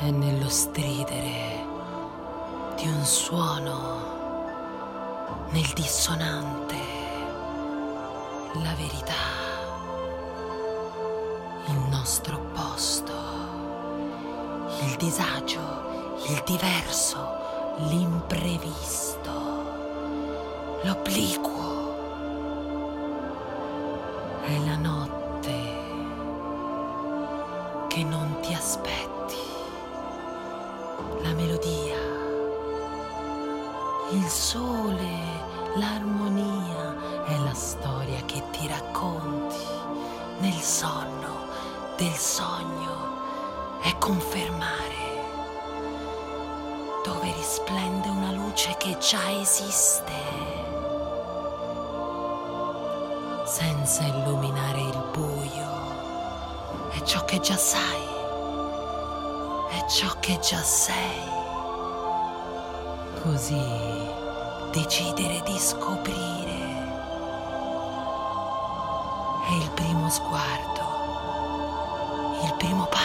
lo stridere di un suono nel dissonante, la verità, il nostro posto, il disagio, il diverso, l'imprevisto, l'obliquo. È la notte che non ti aspetti, la melodia, il sole, l'armonia è la storia che ti racconti nel sonno del sogno, è confermare dove risplende una luce che già esiste senza illuminare il buio. È ciò che già sai, è ciò che già sei. Così decidere di scoprire è il primo sguardo, il primo passo,